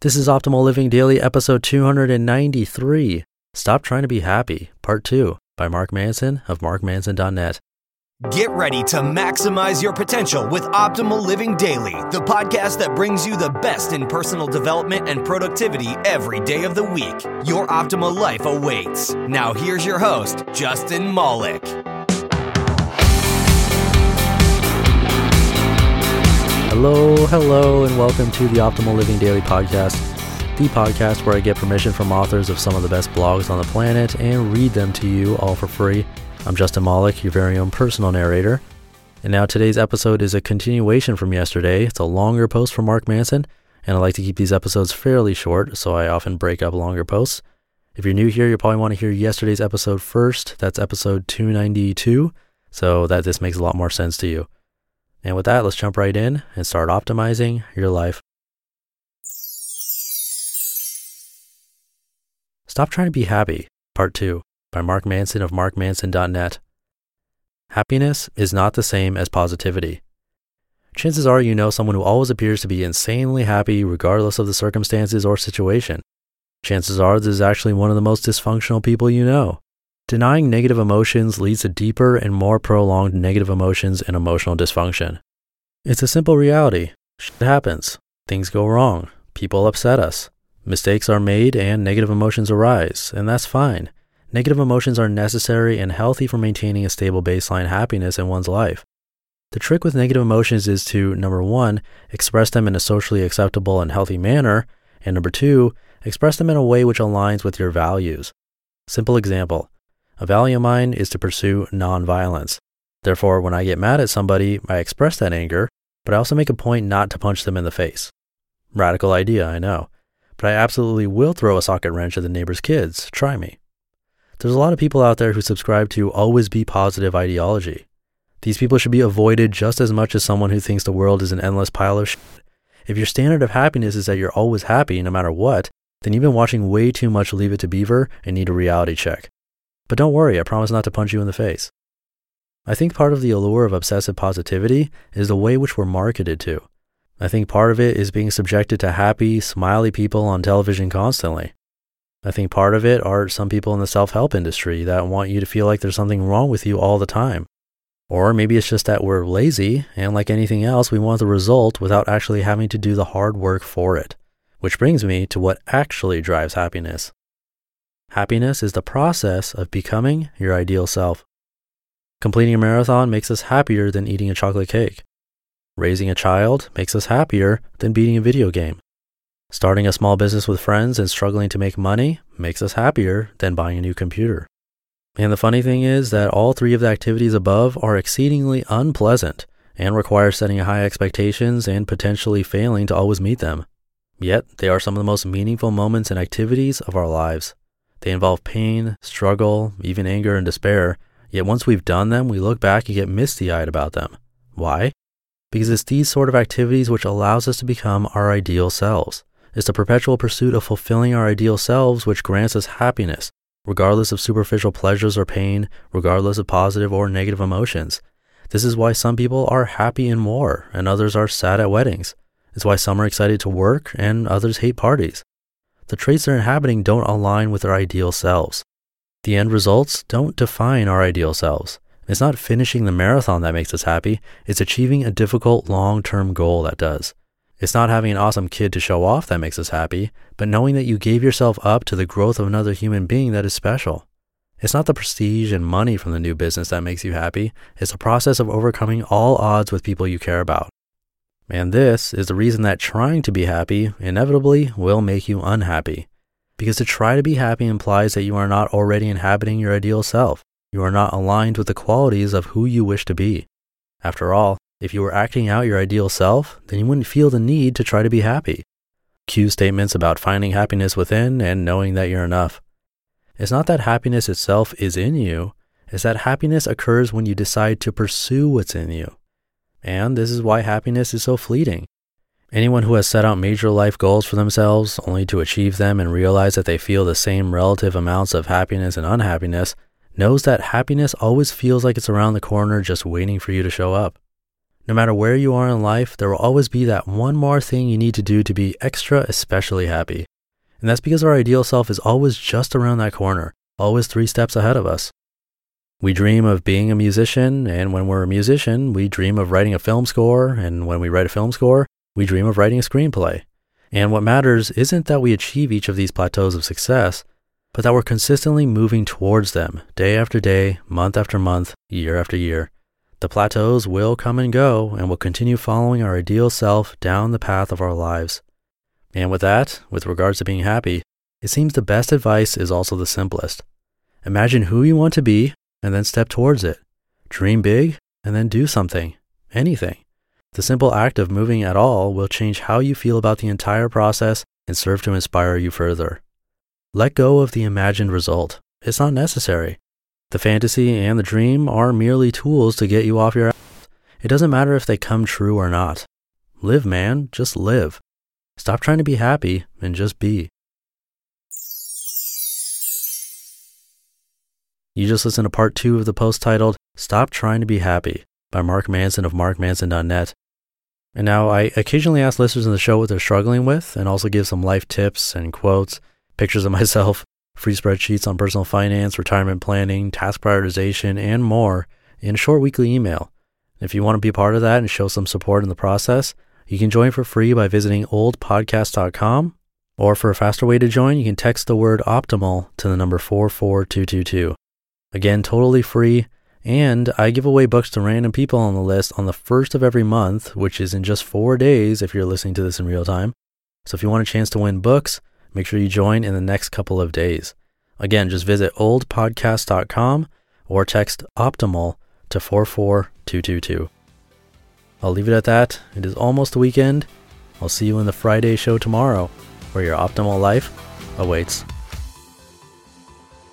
This is Optimal Living Daily, episode 293 Stop Trying to Be Happy, Part 2 by Mark Manson of markmanson.net. Get ready to maximize your potential with Optimal Living Daily, the podcast that brings you the best in personal development and productivity every day of the week. Your optimal life awaits. Now, here's your host, Justin Malik. Hello, hello, and welcome to the Optimal Living Daily podcast, the podcast where I get permission from authors of some of the best blogs on the planet and read them to you all for free. I'm Justin Malik, your very own personal narrator. And now today's episode is a continuation from yesterday. It's a longer post from Mark Manson, and I like to keep these episodes fairly short, so I often break up longer posts. If you're new here, you probably want to hear yesterday's episode first. That's episode 292, so that this makes a lot more sense to you. And with that, let's jump right in and start optimizing your life. Stop Trying to Be Happy, Part 2 by Mark Manson of markmanson.net. Happiness is not the same as positivity. Chances are you know someone who always appears to be insanely happy regardless of the circumstances or situation. Chances are this is actually one of the most dysfunctional people you know. Denying negative emotions leads to deeper and more prolonged negative emotions and emotional dysfunction. It's a simple reality. Shit happens. Things go wrong. People upset us. Mistakes are made and negative emotions arise, and that's fine. Negative emotions are necessary and healthy for maintaining a stable baseline happiness in one's life. The trick with negative emotions is to, number one, express them in a socially acceptable and healthy manner, and number two, express them in a way which aligns with your values. Simple example a value of mine is to pursue nonviolence. Therefore, when I get mad at somebody, I express that anger, but I also make a point not to punch them in the face. Radical idea, I know. But I absolutely will throw a socket wrench at the neighbor's kids. Try me. There's a lot of people out there who subscribe to always be positive ideology. These people should be avoided just as much as someone who thinks the world is an endless pile of shit. If your standard of happiness is that you're always happy no matter what, then you've been watching way too much Leave It to Beaver and need a reality check. But don't worry, I promise not to punch you in the face. I think part of the allure of obsessive positivity is the way which we're marketed to. I think part of it is being subjected to happy, smiley people on television constantly. I think part of it are some people in the self help industry that want you to feel like there's something wrong with you all the time. Or maybe it's just that we're lazy, and like anything else, we want the result without actually having to do the hard work for it. Which brings me to what actually drives happiness. Happiness is the process of becoming your ideal self. Completing a marathon makes us happier than eating a chocolate cake. Raising a child makes us happier than beating a video game. Starting a small business with friends and struggling to make money makes us happier than buying a new computer. And the funny thing is that all three of the activities above are exceedingly unpleasant and require setting high expectations and potentially failing to always meet them. Yet, they are some of the most meaningful moments and activities of our lives. They involve pain, struggle, even anger and despair. Yet once we've done them, we look back and get misty eyed about them. Why? Because it's these sort of activities which allows us to become our ideal selves. It's the perpetual pursuit of fulfilling our ideal selves which grants us happiness, regardless of superficial pleasures or pain, regardless of positive or negative emotions. This is why some people are happy in war and others are sad at weddings. It's why some are excited to work and others hate parties the traits they're inhabiting don't align with their ideal selves. The end results don't define our ideal selves. It's not finishing the marathon that makes us happy, it's achieving a difficult long term goal that does. It's not having an awesome kid to show off that makes us happy, but knowing that you gave yourself up to the growth of another human being that is special. It's not the prestige and money from the new business that makes you happy, it's the process of overcoming all odds with people you care about. And this is the reason that trying to be happy inevitably will make you unhappy. Because to try to be happy implies that you are not already inhabiting your ideal self. You are not aligned with the qualities of who you wish to be. After all, if you were acting out your ideal self, then you wouldn't feel the need to try to be happy. Cue statements about finding happiness within and knowing that you're enough. It's not that happiness itself is in you, it's that happiness occurs when you decide to pursue what's in you. And this is why happiness is so fleeting. Anyone who has set out major life goals for themselves only to achieve them and realize that they feel the same relative amounts of happiness and unhappiness knows that happiness always feels like it's around the corner just waiting for you to show up. No matter where you are in life, there will always be that one more thing you need to do to be extra especially happy. And that's because our ideal self is always just around that corner, always three steps ahead of us. We dream of being a musician, and when we're a musician, we dream of writing a film score, and when we write a film score, we dream of writing a screenplay. And what matters isn't that we achieve each of these plateaus of success, but that we're consistently moving towards them day after day, month after month, year after year. The plateaus will come and go, and we'll continue following our ideal self down the path of our lives. And with that, with regards to being happy, it seems the best advice is also the simplest. Imagine who you want to be and then step towards it. Dream big and then do something, anything. The simple act of moving at all will change how you feel about the entire process and serve to inspire you further. Let go of the imagined result. It's not necessary. The fantasy and the dream are merely tools to get you off your ass. It doesn't matter if they come true or not. Live, man, just live. Stop trying to be happy and just be. You just listened to part two of the post titled Stop Trying to Be Happy by Mark Manson of markmanson.net. And now I occasionally ask listeners in the show what they're struggling with and also give some life tips and quotes, pictures of myself, free spreadsheets on personal finance, retirement planning, task prioritization, and more in a short weekly email. If you want to be part of that and show some support in the process, you can join for free by visiting oldpodcast.com. Or for a faster way to join, you can text the word optimal to the number 44222. Again, totally free. And I give away books to random people on the list on the first of every month, which is in just four days if you're listening to this in real time. So if you want a chance to win books, make sure you join in the next couple of days. Again, just visit oldpodcast.com or text optimal to 44222. I'll leave it at that. It is almost the weekend. I'll see you in the Friday show tomorrow, where your optimal life awaits.